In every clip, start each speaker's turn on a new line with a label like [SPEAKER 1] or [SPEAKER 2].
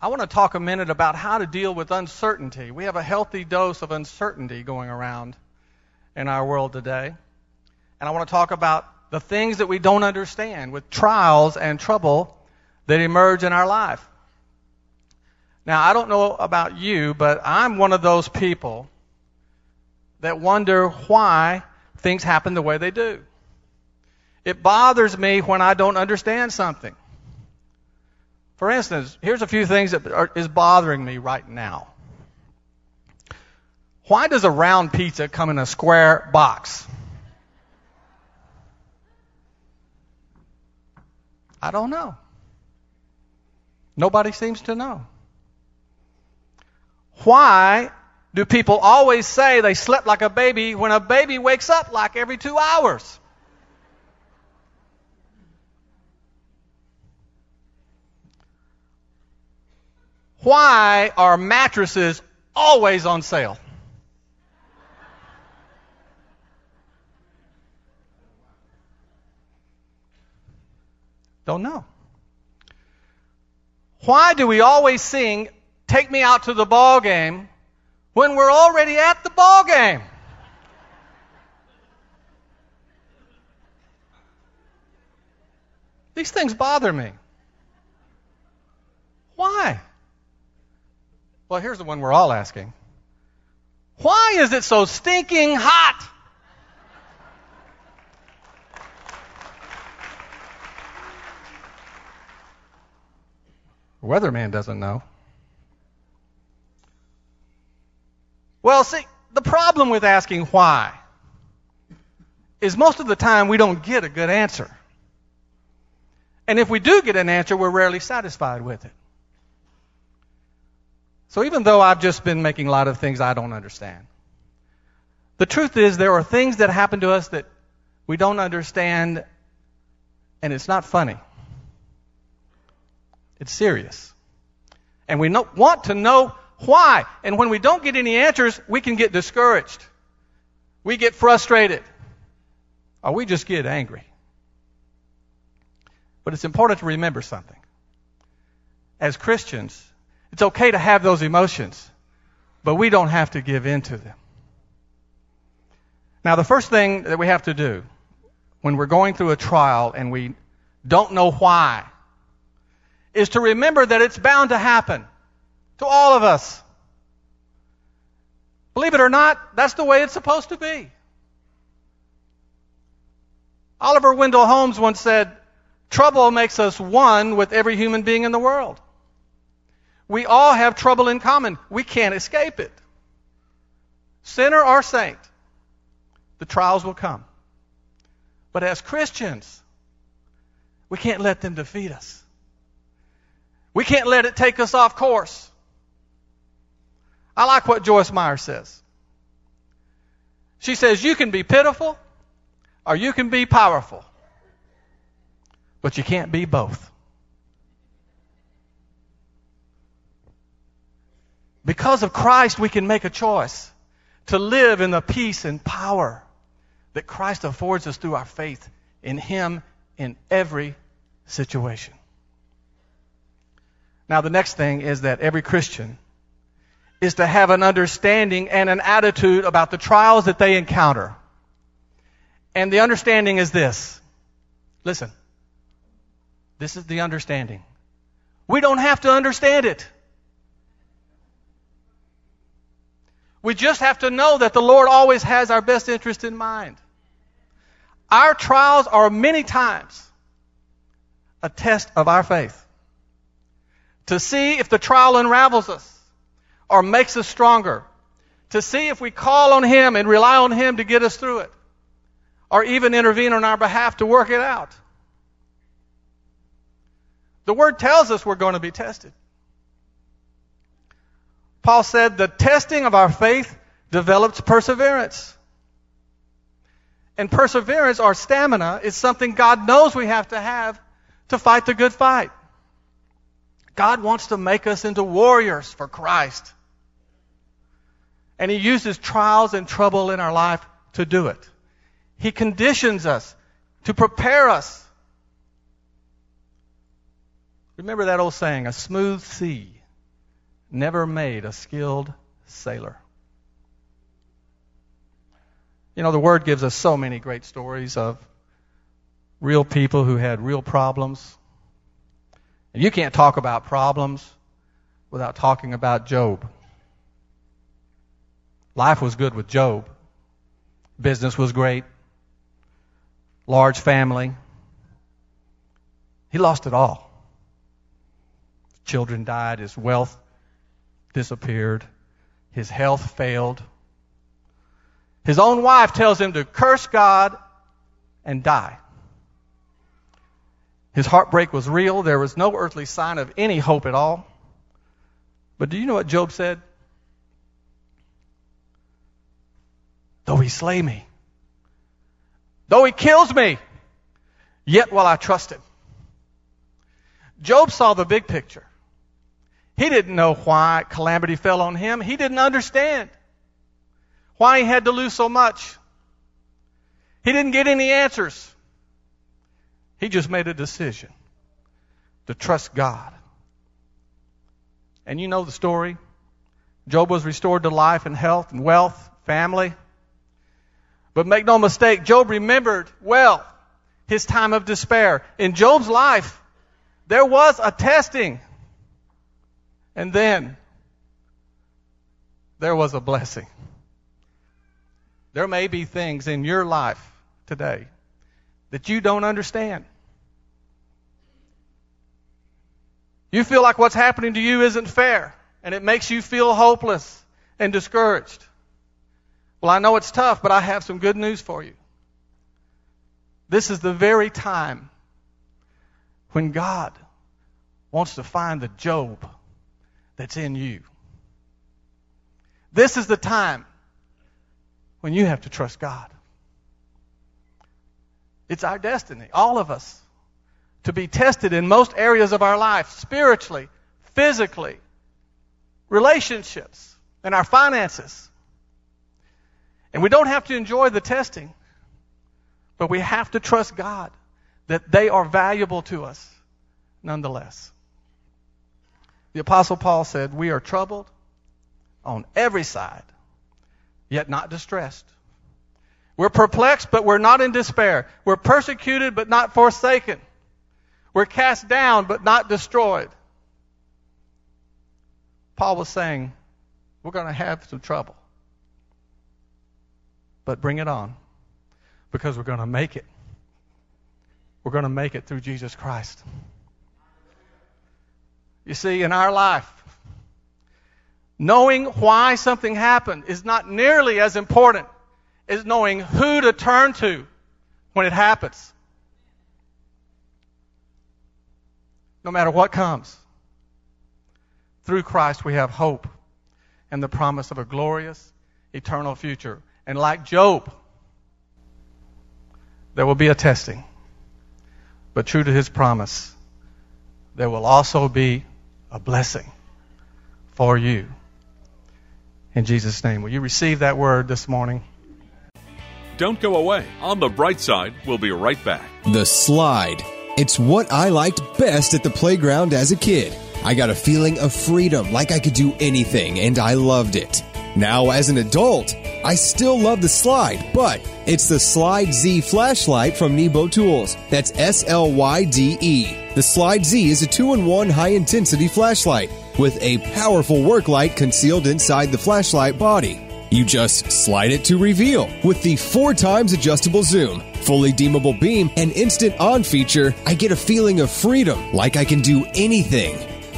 [SPEAKER 1] I want to talk a minute about how to deal with uncertainty. We have a healthy dose of uncertainty going around in our world today. And I want to talk about the things that we don't understand with trials and trouble that emerge in our life. Now, I don't know about you, but I'm one of those people that wonder why things happen the way they do. It bothers me when I don't understand something. For instance, here's a few things that are, is bothering me right now. Why does a round pizza come in a square box? I don't know. Nobody seems to know. Why do people always say they slept like a baby when a baby wakes up like every two hours? Why are mattresses always on sale? Don't know. Why do we always sing, Take Me Out to the Ball Game, when we're already at the ball game? These things bother me. Why? Well, here's the one we're all asking. Why is it so stinking hot? The weatherman doesn't know. Well, see, the problem with asking why is most of the time we don't get a good answer. And if we do get an answer, we're rarely satisfied with it. So even though I've just been making a lot of things I don't understand, the truth is there are things that happen to us that we don't understand, and it's not funny. It's serious. And we want to know why. And when we don't get any answers, we can get discouraged. We get frustrated. Or we just get angry. But it's important to remember something. As Christians, it's okay to have those emotions, but we don't have to give in to them. Now, the first thing that we have to do when we're going through a trial and we don't know why is to remember that it's bound to happen to all of us. Believe it or not, that's the way it's supposed to be. Oliver Wendell Holmes once said, Trouble makes us one with every human being in the world. We all have trouble in common. We can't escape it. Sinner or saint, the trials will come. But as Christians, we can't let them defeat us. We can't let it take us off course. I like what Joyce Meyer says. She says, You can be pitiful or you can be powerful, but you can't be both. Because of Christ, we can make a choice to live in the peace and power that Christ affords us through our faith in Him in every situation. Now, the next thing is that every Christian is to have an understanding and an attitude about the trials that they encounter. And the understanding is this. Listen. This is the understanding. We don't have to understand it. We just have to know that the Lord always has our best interest in mind. Our trials are many times a test of our faith. To see if the trial unravels us or makes us stronger. To see if we call on Him and rely on Him to get us through it. Or even intervene on our behalf to work it out. The Word tells us we're going to be tested. Paul said, the testing of our faith develops perseverance. And perseverance or stamina is something God knows we have to have to fight the good fight. God wants to make us into warriors for Christ. And He uses trials and trouble in our life to do it. He conditions us to prepare us. Remember that old saying, a smooth sea never made a skilled sailor. You know, the Word gives us so many great stories of real people who had real problems. And you can't talk about problems without talking about Job. Life was good with Job. Business was great. Large family. He lost it all. Children died. His wealth disappeared. His health failed. His own wife tells him to curse God and die. His heartbreak was real. There was no earthly sign of any hope at all. But do you know what Job said? Though he slay me, though he kills me, yet will I trust him. Job saw the big picture. He didn't know why calamity fell on him. He didn't understand why he had to lose so much. He didn't get any answers. He just made a decision to trust God. And you know the story. Job was restored to life and health and wealth, family. But make no mistake, Job remembered well his time of despair. In Job's life, there was a testing. And then there was a blessing. There may be things in your life today that you don't understand. You feel like what's happening to you isn't fair, and it makes you feel hopeless and discouraged. Well, I know it's tough, but I have some good news for you. This is the very time when God wants to find the Job that's in you. This is the time when you have to trust God. It's our destiny, all of us, to be tested in most areas of our life spiritually, physically, relationships, and our finances. And we don't have to enjoy the testing, but we have to trust God that they are valuable to us nonetheless. The Apostle Paul said, We are troubled on every side, yet not distressed. We're perplexed, but we're not in despair. We're persecuted, but not forsaken. We're cast down, but not destroyed. Paul was saying, We're going to have some trouble. But bring it on, because we're going to make it. We're going to make it through Jesus Christ. You see, in our life, knowing why something happened is not nearly as important as knowing who to turn to when it happens. No matter what comes, through Christ we have hope and the promise of a glorious, eternal future. And like Job, there will be a testing. But true to his promise, there will also be a blessing for you. In Jesus' name, will you receive that word this morning?
[SPEAKER 2] Don't go away. On the bright side, we'll be right back.
[SPEAKER 3] The slide. It's what I liked best at the playground as a kid. I got a feeling of freedom, like I could do anything, and I loved it. Now, as an adult, I still love the slide, but it's the Slyde Z flashlight from Nebo Tools. That's S L Y D E. The Slyde Z is a two in one high intensity flashlight with a powerful work light concealed inside the flashlight body. You just slide it to reveal. With the four times adjustable zoom, fully dimmable beam, and instant on feature, I get a feeling of freedom, like I can do anything.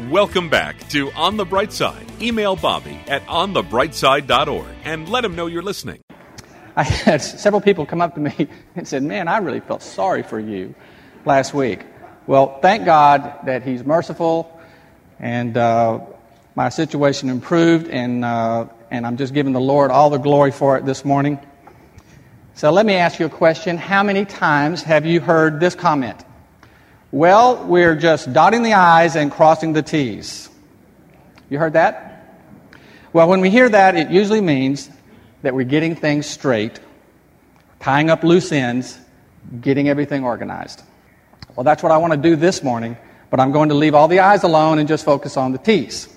[SPEAKER 2] Welcome back to On the Bright Side. Email Bobby at onthebrightside.org and let him know you're listening.
[SPEAKER 1] I had several people come up to me and said, Man, I really felt sorry for you last week. Well, thank God that He's merciful and uh, my situation improved, and, uh, and I'm just giving the Lord all the glory for it this morning. So let me ask you a question. How many times have you heard this comment? Well, we're just dotting the I's and crossing the T's. You heard that? Well, when we hear that, it usually means that we're getting things straight, tying up loose ends, getting everything organized. Well, that's what I want to do this morning, but I'm going to leave all the I's alone and just focus on the T's.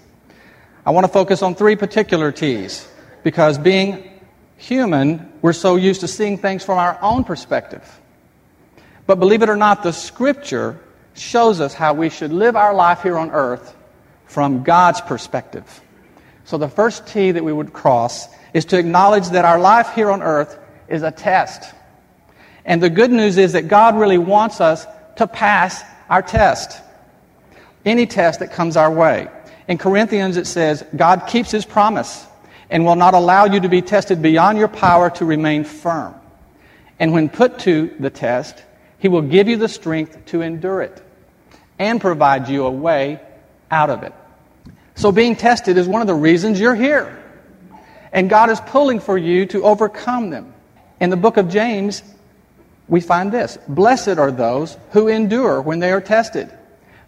[SPEAKER 1] I want to focus on three particular T's because being human, we're so used to seeing things from our own perspective. But believe it or not, the scripture shows us how we should live our life here on earth from God's perspective. So the first T that we would cross is to acknowledge that our life here on earth is a test. And the good news is that God really wants us to pass our test. Any test that comes our way. In Corinthians, it says, God keeps his promise and will not allow you to be tested beyond your power to remain firm. And when put to the test, he will give you the strength to endure it and provide you a way out of it. So being tested is one of the reasons you're here. And God is pulling for you to overcome them. In the book of James, we find this Blessed are those who endure when they are tested.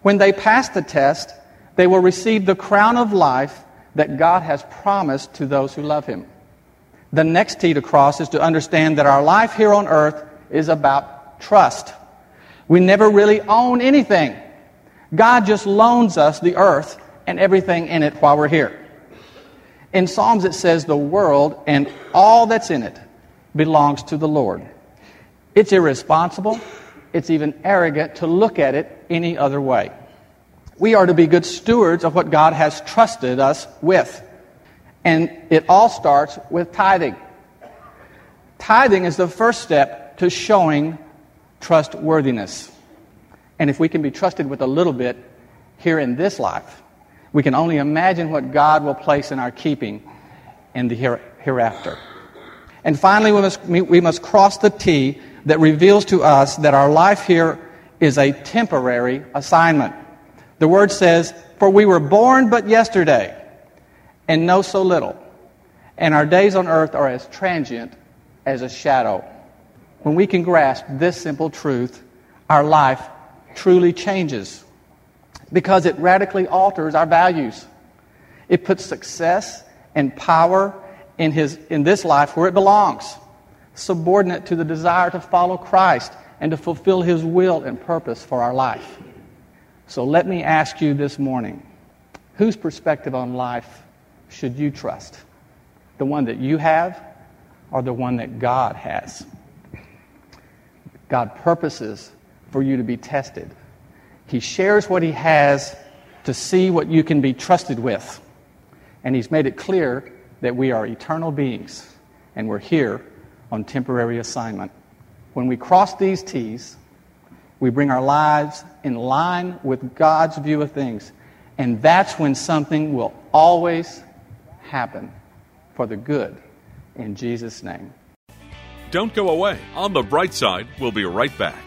[SPEAKER 1] When they pass the test, they will receive the crown of life that God has promised to those who love Him. The next T to cross is to understand that our life here on earth is about trust. We never really own anything. God just loans us the earth and everything in it while we're here. In Psalms, it says the world and all that's in it belongs to the Lord. It's irresponsible, it's even arrogant to look at it any other way. We are to be good stewards of what God has trusted us with. And it all starts with tithing. Tithing is the first step to showing trustworthiness. And if we can be trusted with a little bit here in this life, we can only imagine what God will place in our keeping in the hereafter. And finally, we must, we must cross the T that reveals to us that our life here is a temporary assignment. The word says, For we were born but yesterday, and know so little, and our days on earth are as transient as a shadow. When we can grasp this simple truth, our life truly changes because it radically alters our values. It puts success and power in, his, in this life where it belongs, subordinate to the desire to follow Christ and to fulfill his will and purpose for our life. So let me ask you this morning whose perspective on life should you trust? The one that you have or the one that God has? God purposes for you to be tested. He shares what He has to see what you can be trusted with. And He's made it clear that we are eternal beings and we're here on temporary assignment. When we cross these T's, we bring our lives in line with God's view of things. And that's when something will always happen for the good
[SPEAKER 4] In Jesus' name.
[SPEAKER 2] Don't go away. On the bright side, we'll be right back.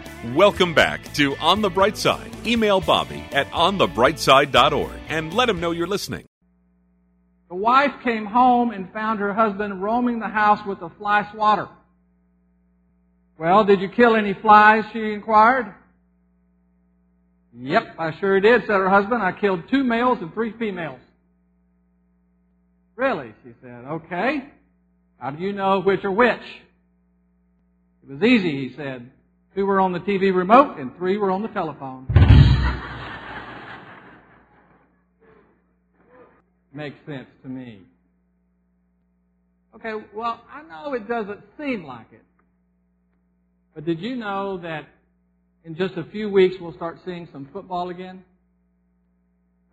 [SPEAKER 2] Welcome back to On the Bright Side. Email Bobby at onthebrightside.org and let him know you're listening.
[SPEAKER 1] The wife came home and found her husband roaming the house with a fly swatter. Well, did you kill any flies? she inquired. Yep, I sure did, said her husband. I killed two males and three females. Really? She said. Okay. How do you know which are which? It was easy, he said. Two were on the TV remote and three were on the telephone. Makes sense to me. Okay, well, I know it doesn't seem like it. But did you know that in just a few weeks we'll start seeing some football again?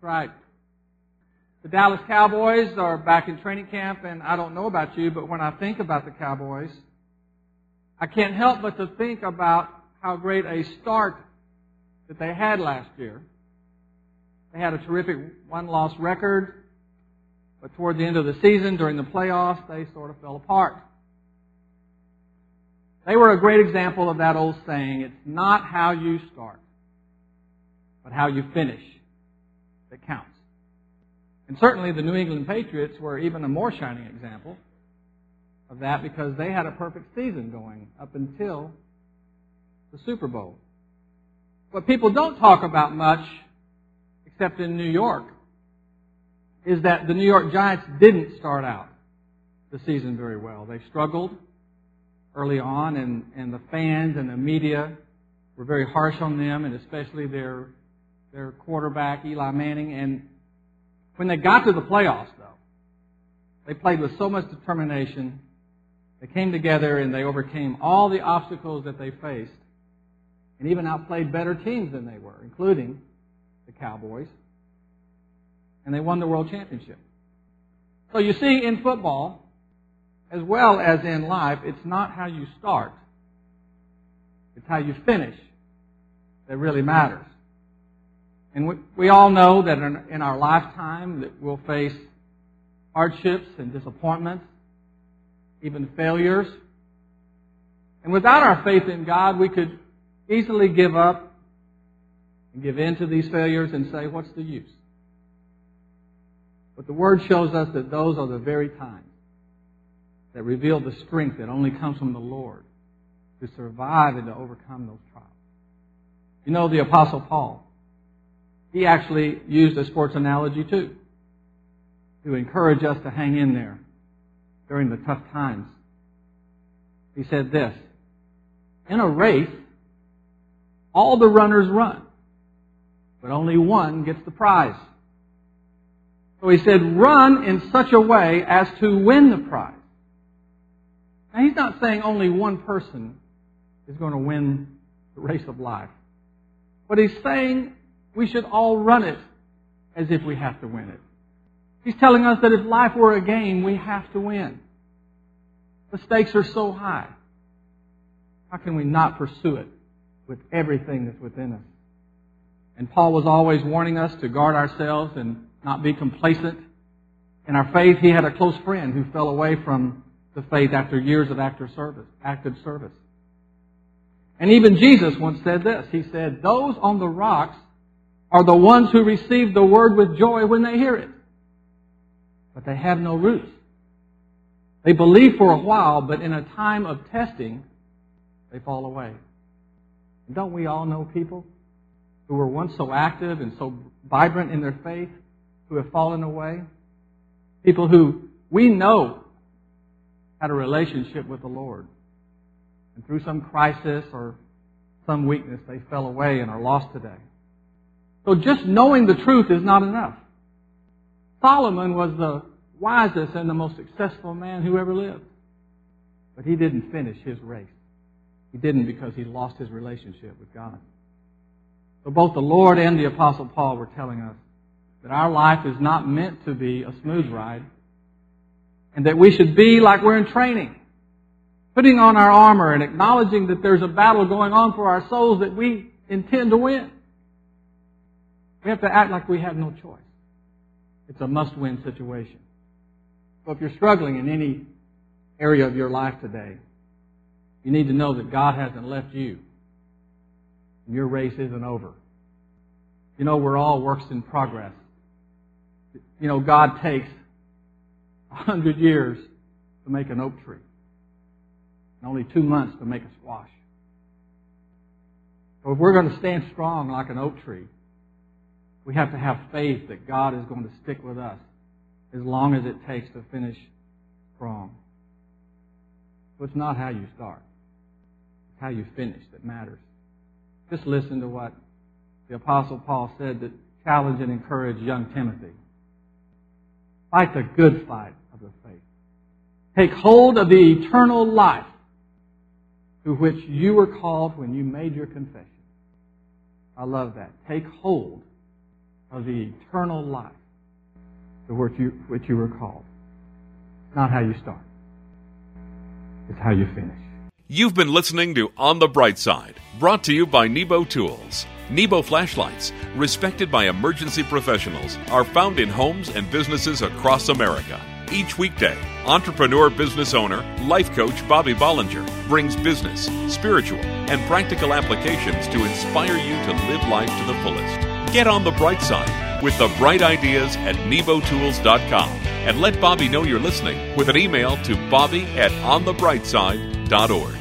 [SPEAKER 1] Right. The Dallas Cowboys are back in training camp, and I don't know about you, but when I think about the Cowboys, I can't help but to think about how great a start that they had last year. They had a terrific one-loss record, but toward the end of the season, during the playoffs, they sort of fell apart. They were a great example of that old saying, it's not how you start, but how you finish that counts. And certainly the New England Patriots were even a more shining example of that because they had a perfect season going up until the Super Bowl. What people don't talk about much, except in New York, is that the New York Giants didn't start out the season very well. They struggled early on, and, and the fans and the media were very harsh on them, and especially their their quarterback Eli Manning. And when they got to the playoffs, though, they played with so much determination. They came together and they overcame all the obstacles that they faced, and even outplayed better teams than they were, including the Cowboys. And they won the world championship. So you see, in football, as well as in life, it's not how you start, it's how you finish that really matters. And we, we all know that in, in our lifetime that we'll face hardships and disappointments, even failures. And without our faith in God, we could easily give up and give in to these failures and say, what's the use? But the Word shows us that those are the very times that reveal the strength that only comes from the Lord to survive and to overcome those trials. You know, the Apostle Paul, he actually used a sports analogy too to encourage us to hang in there during the tough times. He said this In a race, all the runners run, but only one gets the prize. So he said, run in such a way as to win the prize. Now he's not saying only one person is going to win the race of life. But he's saying we should all run it as if we have to win it. He's telling us that if life were a game, we have to win. The stakes are so high. How can we not pursue it with everything that's within us. And Paul was always warning us to guard ourselves and not be complacent in our faith. He had a close friend who fell away from the faith after years of active service. Active service. And even Jesus once said this. He said, Those on the rocks are the ones who receive the word with joy when they hear it. But they have no roots. They believe for a while, but in a time of testing, they fall away. And don't we all know people who were once so active and so vibrant in their faith who have fallen away? People who we know had a relationship with the Lord. And through some crisis or some weakness, they fell away and are lost today. So just knowing the truth is not enough. Solomon was the wisest and the most successful man who ever lived. But he didn't finish his race. He didn't because he lost his relationship with God. So both the Lord and the Apostle Paul were telling us that our life is not meant to be a smooth ride and that we should be like we're in training, putting on our armor and acknowledging that there's a battle going on for our souls that we intend to win. We have to act like we have no choice. It's a must-win situation. So if you're struggling in any area of your life today, you need to know that God hasn't left you. And your race isn't over. You know, we're all works in progress. You know, God takes a hundred years to make an oak tree. And only two months to make a squash. So if we're going to stand strong like an oak tree, we have to have faith that God is going to stick with us as long as it takes to finish strong. So it's not how you start. It's how you finish that matters. Just listen to what the Apostle Paul said to challenge and encourage young Timothy. Fight the good fight of the faith. Take hold of the eternal life to which you were called when you made your confession. I love that. Take hold of the eternal life to which you, which you were called. Not how you start. It's how you finish.
[SPEAKER 2] You've been listening to On the Bright Side, brought to you by Nebo Tools. Nebo flashlights, respected by emergency professionals, are found in homes and businesses across America. Each weekday, entrepreneur business owner, life coach Bobby Bollinger brings business, spiritual, and practical applications to inspire you to live life to the fullest. Get on the bright side with the bright ideas at nebotools.com and let Bobby know you're listening with an email to bobby at onthebrightside.org.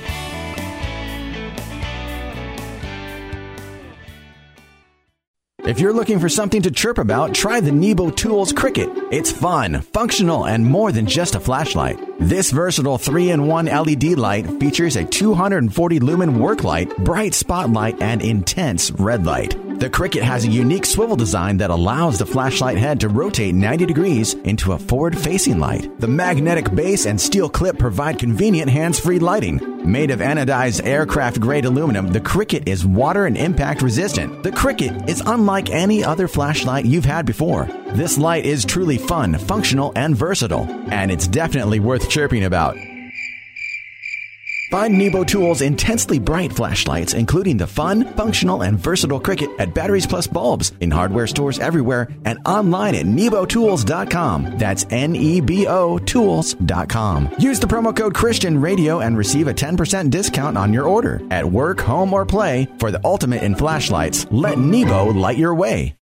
[SPEAKER 5] If you're looking for something to chirp about, try the Nebo Tools Cricket. It's fun, functional, and more than just a flashlight. This versatile 3-in-1 LED light features a 240 lumen work light, bright spotlight, and intense red light. The Cricket has a unique swivel design that allows the flashlight head to rotate 90 degrees into a forward-facing light. The magnetic base and steel clip provide convenient hands-free lighting. Made of anodized aircraft-grade aluminum, the Cricket is water and impact resistant. The Cricket is unlike any other flashlight you've had before. This light is truly fun, functional, and versatile, and it's definitely worth chirping about. Find Nebo Tools' intensely bright flashlights, including the fun, functional, and versatile Cricket at Batteries Plus Bulbs in hardware stores everywhere and online at nebotools.com. That's N E B O Tools.com. Use the promo code Christian Radio and receive a 10% discount on your order. At work, home, or play, for the ultimate in flashlights, let Nebo light your way.